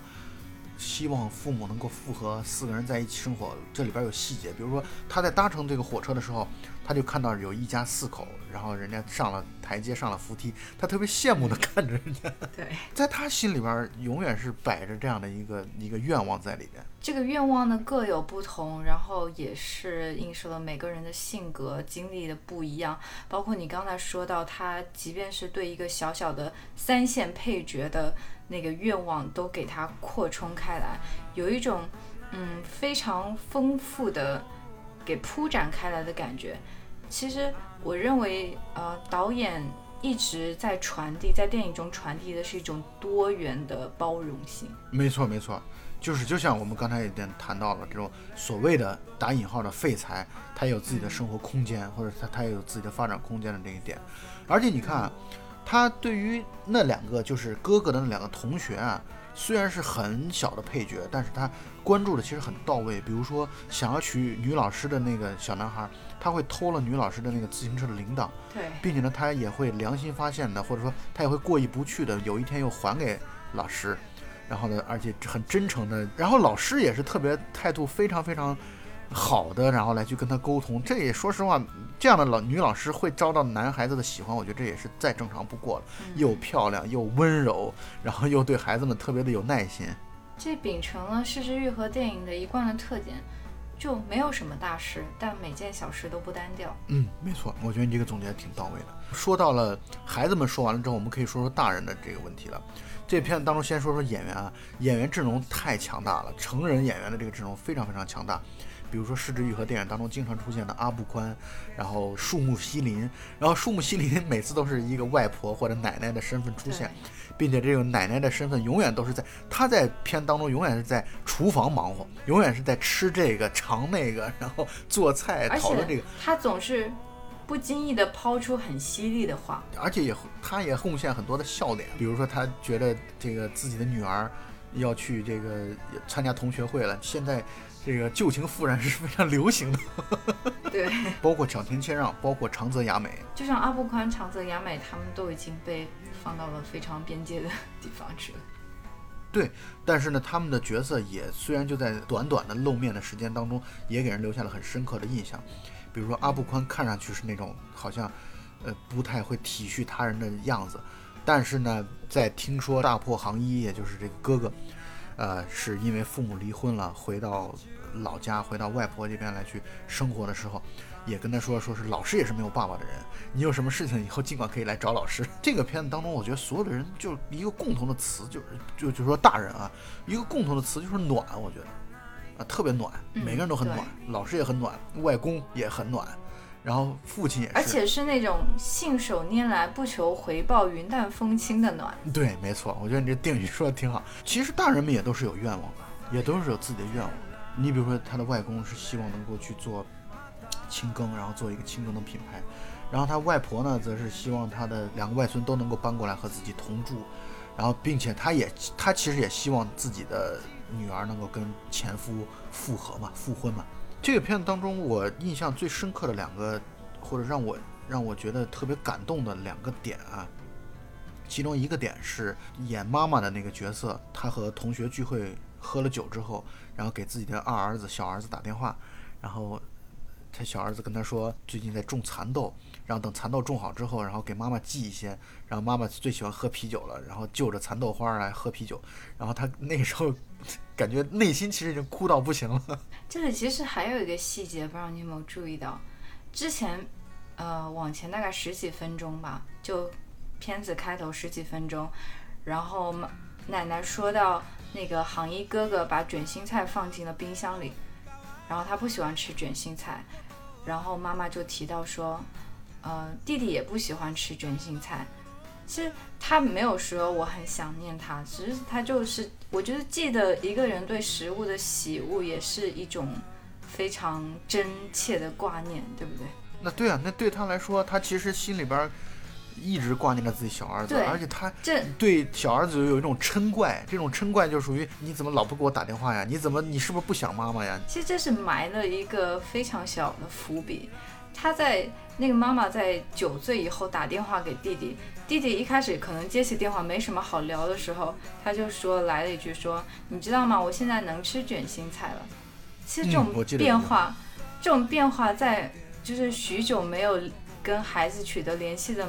希望父母能够复合，四个人在一起生活。这里边有细节，比如说他在搭乘这个火车的时候，他就看到有一家四口，然后人家上了台阶，上了扶梯，他特别羡慕的看着人家。对，在他心里边永远是摆着这样的一个一个愿望在里边。这个愿望呢各有不同，然后也是映射了每个人的性格经历的不一样。包括你刚才说到，他即便是对一个小小的三线配角的。那个愿望都给他扩充开来，有一种嗯非常丰富的给铺展开来的感觉。其实我认为，呃，导演一直在传递，在电影中传递的是一种多元的包容性。没错，没错，就是就像我们刚才已经谈到了这种所谓的打引号的废材，他有自己的生活空间，或者他他也有自己的发展空间的这一点。而且你看。他对于那两个就是哥哥的那两个同学啊，虽然是很小的配角，但是他关注的其实很到位。比如说想要娶女老师的那个小男孩，他会偷了女老师的那个自行车的铃铛，对，并且呢，他也会良心发现的，或者说他也会过意不去的，有一天又还给老师，然后呢，而且很真诚的，然后老师也是特别态度非常非常。好的，然后来去跟他沟通，这也说实话，这样的老女老师会遭到男孩子的喜欢，我觉得这也是再正常不过了。又漂亮又温柔，然后又对孩子们特别的有耐心。这秉承了《失之愈合》电影的一贯的特点，就没有什么大事，但每件小事都不单调。嗯，没错，我觉得你这个总结挺到位的。说到了孩子们说完了之后，我们可以说说大人的这个问题了。这片子当中先说说演员啊，演员阵容太强大了，成人演员的这个阵容非常非常强大。比如说《失之愈合》电影当中经常出现的阿布宽，然后树木希林，然后树木希林每次都是一个外婆或者奶奶的身份出现，并且这个奶奶的身份永远都是在她在片当中永远是在厨房忙活，永远是在吃这个尝那个，然后做菜讨论这个。她总是不经意的抛出很犀利的话，而且也他也贡献很多的笑点，比如说他觉得这个自己的女儿要去这个参加同学会了，现在。这个旧情复燃是非常流行的，对，包括长田谦让，包括长泽雅美，就像阿布宽、长泽雅美，他们都已经被放到了非常边界的地方去了。对，但是呢，他们的角色也虽然就在短短的露面的时间当中，也给人留下了很深刻的印象。比如说阿布宽看上去是那种好像，呃，不太会体恤他人的样子，但是呢，在听说大破行一，也就是这个哥哥，呃，是因为父母离婚了，回到。老家回到外婆这边来去生活的时候，也跟他说，说是老师也是没有爸爸的人，你有什么事情以后尽管可以来找老师。这个片子当中，我觉得所有的人就一个共同的词，就是就就说大人啊，一个共同的词就是暖，我觉得啊特别暖，每个人都很暖，老师也很暖，外公也很暖，然后父亲也是，而且是那种信手拈来不求回报、云淡风轻的暖。对，没错，我觉得你这定语说的挺好。其实大人们也都是有愿望的，也都是有自己的愿望。你比如说，他的外公是希望能够去做轻耕，然后做一个轻耕的品牌，然后他外婆呢，则是希望他的两个外孙都能够搬过来和自己同住，然后并且他也他其实也希望自己的女儿能够跟前夫复合嘛，复婚嘛。这个片子当中，我印象最深刻的两个，或者让我让我觉得特别感动的两个点啊，其中一个点是演妈妈的那个角色，她和同学聚会。喝了酒之后，然后给自己的二儿子、小儿子打电话，然后他小儿子跟他说最近在种蚕豆，然后等蚕豆种好之后，然后给妈妈寄一些，然后妈妈最喜欢喝啤酒了，然后就着蚕豆花来喝啤酒，然后他那时候感觉内心其实已经哭到不行了。这里其实还有一个细节，不知道你有没有注意到，之前呃往前大概十几分钟吧，就片子开头十几分钟，然后奶奶说到。那个行医哥哥把卷心菜放进了冰箱里，然后他不喜欢吃卷心菜，然后妈妈就提到说，呃，弟弟也不喜欢吃卷心菜。其实他没有说我很想念他，只是他就是，我觉得记得一个人对食物的喜恶也是一种非常真切的挂念，对不对？那对啊，那对他来说，他其实心里边。一直挂念着自己小儿子，而且他对小儿子有一种嗔怪，这种嗔怪就属于你怎么老不给我打电话呀？你怎么你是不是不想妈妈呀？其实这是埋了一个非常小的伏笔，他在那个妈妈在酒醉以后打电话给弟弟，弟弟一开始可能接起电话没什么好聊的时候，他就说来了一句说，你知道吗？我现在能吃卷心菜了。其实这种变化，这种变化在就是许久没有跟孩子取得联系的。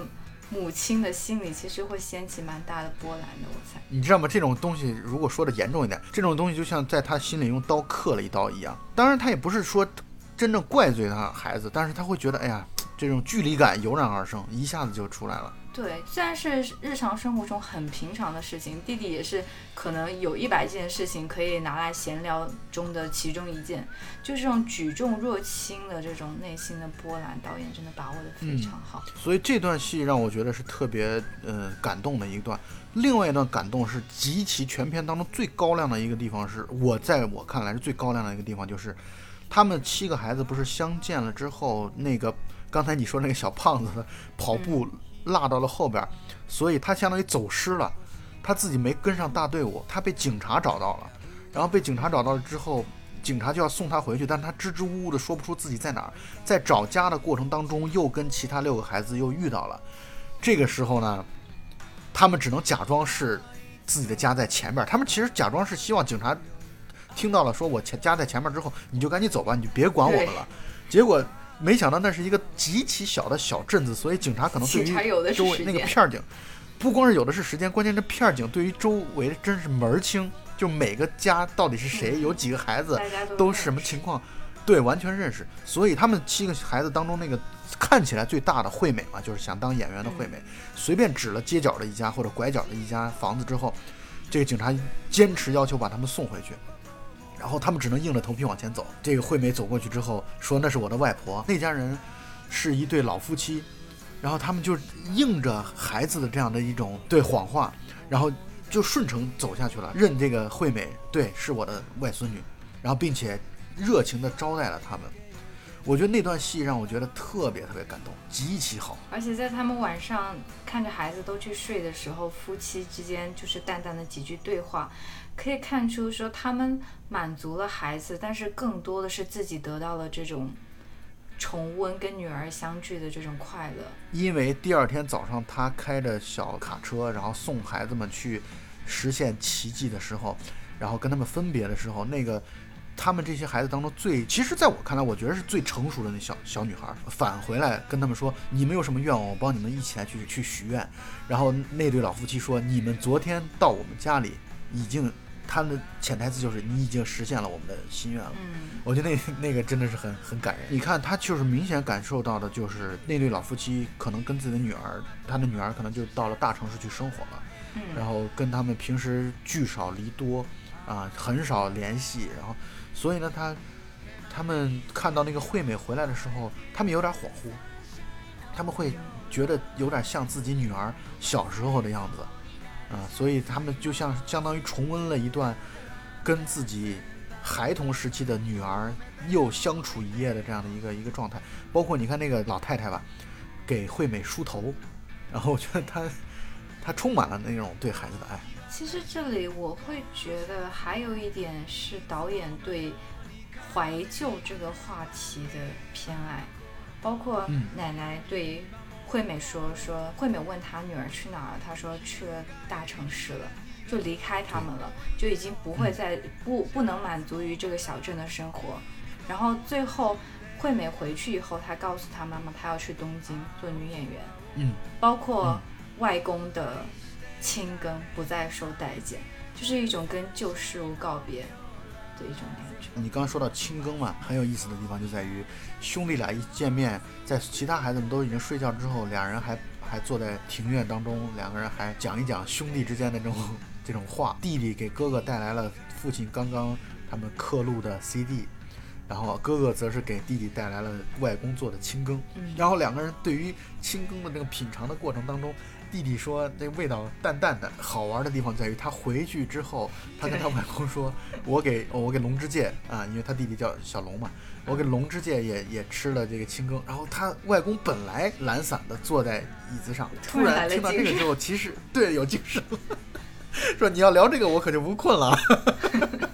母亲的心里其实会掀起蛮大的波澜的，我猜。你知道吗？这种东西如果说的严重一点，这种东西就像在他心里用刀刻了一刀一样。当然，他也不是说真正怪罪他孩子，但是他会觉得，哎呀，这种距离感油然而生，一下子就出来了。对，虽然是日常生活中很平常的事情，弟弟也是可能有一百件事情可以拿来闲聊中的其中一件，就这种举重若轻的这种内心的波澜，导演真的把握的非常好。所以这段戏让我觉得是特别呃感动的一段。另外一段感动是极其全片当中最高亮的一个地方，是我在我看来是最高亮的一个地方，就是他们七个孩子不是相见了之后，那个刚才你说那个小胖子跑步。落到了后边，所以他相当于走失了，他自己没跟上大队伍，他被警察找到了，然后被警察找到了之后，警察就要送他回去，但他支支吾吾的说不出自己在哪儿，在找家的过程当中又跟其他六个孩子又遇到了，这个时候呢，他们只能假装是自己的家在前面，他们其实假装是希望警察听到了说我前家在前面之后，你就赶紧走吧，你就别管我们了，结果。没想到那是一个极其小的小镇子，所以警察可能对于周围那个片警，不光是有的是时间，关键这片警对于周围真是门儿清，就每个家到底是谁，有几个孩子，都什么情况，对，完全认识。所以他们七个孩子当中，那个看起来最大的惠美嘛，就是想当演员的惠美，随便指了街角的一家或者拐角的一家房子之后，这个警察坚持要求把他们送回去。然后他们只能硬着头皮往前走。这个惠美走过去之后说：“那是我的外婆。”那家人是一对老夫妻，然后他们就应着孩子的这样的一种对谎话，然后就顺承走下去了，认这个惠美对是我的外孙女，然后并且热情地招待了他们。我觉得那段戏让我觉得特别特别感动，极其好。而且在他们晚上看着孩子都去睡的时候，夫妻之间就是淡淡的几句对话。可以看出，说他们满足了孩子，但是更多的是自己得到了这种重温跟女儿相聚的这种快乐。因为第二天早上，他开着小卡车，然后送孩子们去实现奇迹的时候，然后跟他们分别的时候，那个他们这些孩子当中最，其实在我看来，我觉得是最成熟的那小小女孩，返回来跟他们说：“你们有什么愿望，我帮你们一起来去去许愿。”然后那对老夫妻说：“你们昨天到我们家里已经。”他的潜台词就是你已经实现了我们的心愿了。嗯，我觉得那那个真的是很很感人。你看他就是明显感受到的，就是那对老夫妻可能跟自己的女儿，他的女儿可能就到了大城市去生活了。嗯，然后跟他们平时聚少离多，啊，很少联系。然后，所以呢，他他们看到那个惠美回来的时候，他们有点恍惚，他们会觉得有点像自己女儿小时候的样子。啊，所以他们就像相当于重温了一段跟自己孩童时期的女儿又相处一夜的这样的一个一个状态。包括你看那个老太太吧，给惠美梳头，然后我觉得她她充满了那种对孩子的爱。其实这里我会觉得还有一点是导演对怀旧这个话题的偏爱，包括奶奶对。惠美说：“说惠美问她女儿去哪儿了，他说去了大城市了，就离开他们了，就已经不会再不不能满足于这个小镇的生活。然后最后惠美回去以后，她告诉她妈妈，她要去东京做女演员。嗯，包括外公的亲耕不再受待见，就是一种跟旧事物告别。”的一种感觉。你刚刚说到清更嘛，很有意思的地方就在于，兄弟俩一见面，在其他孩子们都已经睡觉之后，两人还还坐在庭院当中，两个人还讲一讲兄弟之间的这种这种话。弟弟给哥哥带来了父亲刚刚他们刻录的 CD，然后哥哥则是给弟弟带来了外公做的清耕。然后两个人对于清耕的这个品尝的过程当中。弟弟说：“那味道淡淡的，好玩的地方在于他回去之后，他跟他外公说：‘我给我给龙之介啊，因为他弟弟叫小龙嘛，我给龙之介也也吃了这个青羹。’然后他外公本来懒散的坐在椅子上，突然 听到这个之后，其实对有精神了，说你要聊这个，我可就不困了。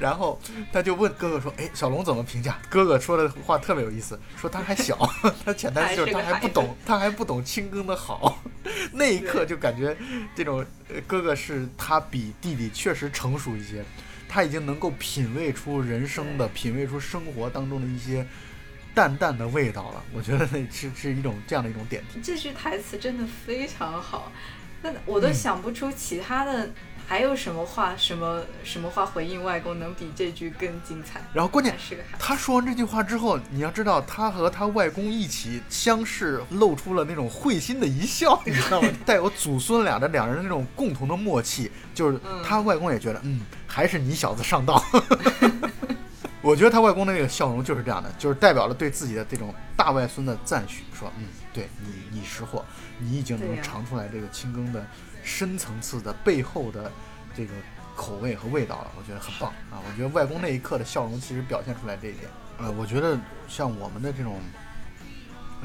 然后他就问哥哥说：“哎，小龙怎么评价？”哥哥说的话特别有意思，说他还小，他潜台词就是他还不懂，他还不懂青耕的好。那一刻就感觉这种哥哥是他比弟弟确实成熟一些，他已经能够品味出人生的，品味出生活当中的一些淡淡的味道了。我觉得那 是是一种这样的一种点题。这句台词真的非常好，那我都想不出其他的。还有什么话，什么什么话回应外公能比这句更精彩？然后关键是他说完这句话之后，你要知道，他和他外公一起相视，露出了那种会心的一笑，你知道吗？带有祖孙俩的两人那种共同的默契，就是他外公也觉得，嗯，还是你小子上道。我觉得他外公的那个笑容就是这样的，就是代表了对自己的这种大外孙的赞许，说，嗯，对你，你识货，你已经能尝出来这个青耕的。深层次的背后的这个口味和味道了，我觉得很棒啊！我觉得外公那一刻的笑容其实表现出来这一点。呃，我觉得像我们的这种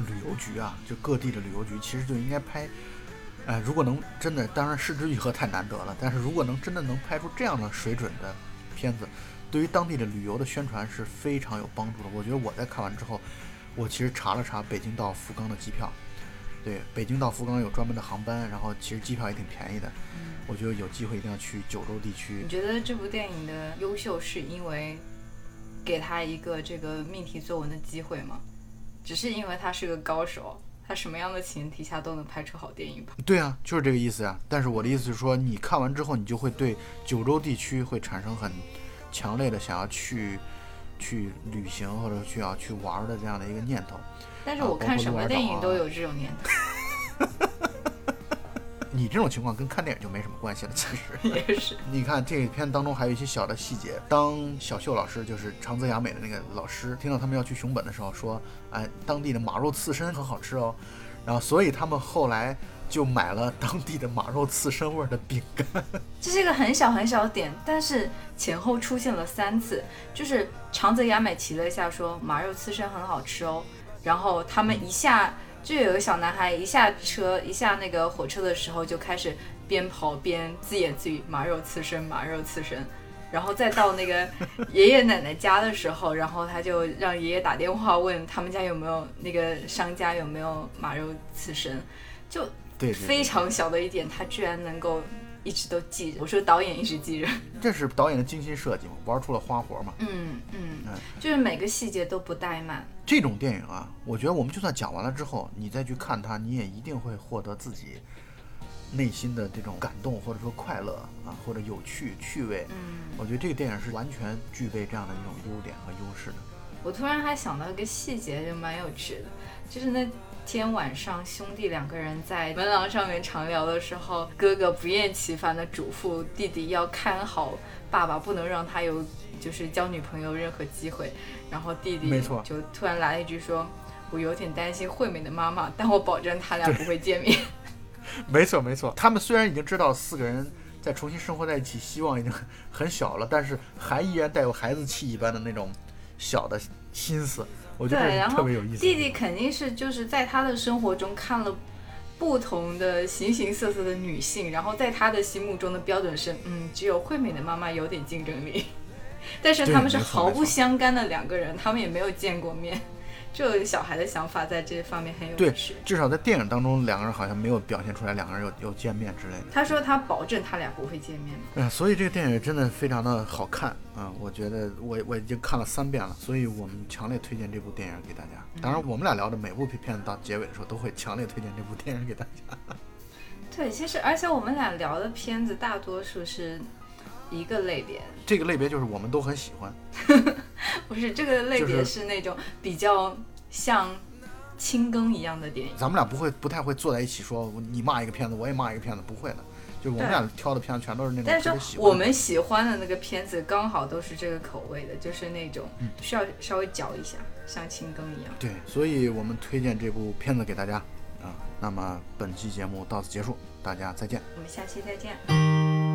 旅游局啊，就各地的旅游局，其实就应该拍。哎，如果能真的，当然失之愈合太难得了，但是如果能真的能拍出这样的水准的片子，对于当地的旅游的宣传是非常有帮助的。我觉得我在看完之后，我其实查了查北京到福冈的机票。对，北京到福冈有专门的航班，然后其实机票也挺便宜的。嗯，我觉得有机会一定要去九州地区。你觉得这部电影的优秀是因为给他一个这个命题作文的机会吗？只是因为他是个高手，他什么样的前提下都能拍出好电影吧？对啊，就是这个意思呀。但是我的意思是说，你看完之后，你就会对九州地区会产生很强烈的想要去去旅行或者去要去玩的这样的一个念头。但是我看什么电影都有这种念头。你这种情况跟看电影就没什么关系了，其实 也是。你看这片当中还有一些小的细节，当小秀老师就是长泽雅美的那个老师，听到他们要去熊本的时候，说：“哎，当地的马肉刺身很好吃哦。”然后所以他们后来就买了当地的马肉刺身味的饼干。这是一个很小很小的点，但是前后出现了三次，就是长泽雅美提了一下说：“马肉刺身很好吃哦。”然后他们一下就有个小男孩一下车一下那个火车的时候就开始边跑边自言自语马肉刺身马肉刺身，然后再到那个爷爷奶奶家的时候，然后他就让爷爷打电话问他们家有没有那个商家有没有马肉刺身，就非常小的一点，他居然能够。一直都记着，我说导演一直记着，这是导演的精心设计嘛，玩出了花活嘛。嗯嗯，就是每个细节都不怠慢。这种电影啊，我觉得我们就算讲完了之后，你再去看它，你也一定会获得自己内心的这种感动，或者说快乐啊，或者有趣趣味。嗯，我觉得这个电影是完全具备这样的一种优点和优势的。我突然还想到一个细节，就蛮有趣的，就是那。天晚上，兄弟两个人在门廊上面长聊的时候，哥哥不厌其烦地嘱咐弟弟要看好爸爸，不能让他有就是交女朋友任何机会。然后弟弟就突然来了一句说：“我有点担心惠美的妈妈，但我保证他俩不会见面。”没错没错，他们虽然已经知道四个人在重新生活在一起，希望已经很小了，但是还依然带有孩子气一般的那种小的心思。我觉得特别有意思。弟弟肯定是就是在他的生活中看了不同的形形色色的女性，然后在他的心目中的标准是，嗯，只有惠美的妈妈有点竞争力。但是他们是毫不相干的两个人，他们也没有见过面。就小孩的想法在这方面很有对，至少在电影当中，两个人好像没有表现出来两个人有有见面之类的。他说他保证他俩不会见面。嗯，所以这个电影真的非常的好看啊！我觉得我我已经看了三遍了，所以我们强烈推荐这部电影给大家。当然，我们俩聊的每部片子到结尾的时候，都会强烈推荐这部电影给大家。对，其实而且我们俩聊的片子大多数是。一个类别，这个类别就是我们都很喜欢。不是这个类别是那种比较像轻更一样的电影。咱们俩不会不太会坐在一起说你骂一个片子，我也骂一个片子，不会的。就是我们俩挑的片子全都是那种。但是我们喜欢的那个片子刚好都是这个口味的，就是那种需要稍微嚼一下，像轻更一样。对，所以我们推荐这部片子给大家啊。那么本期节目到此结束，大家再见。我们下期再见。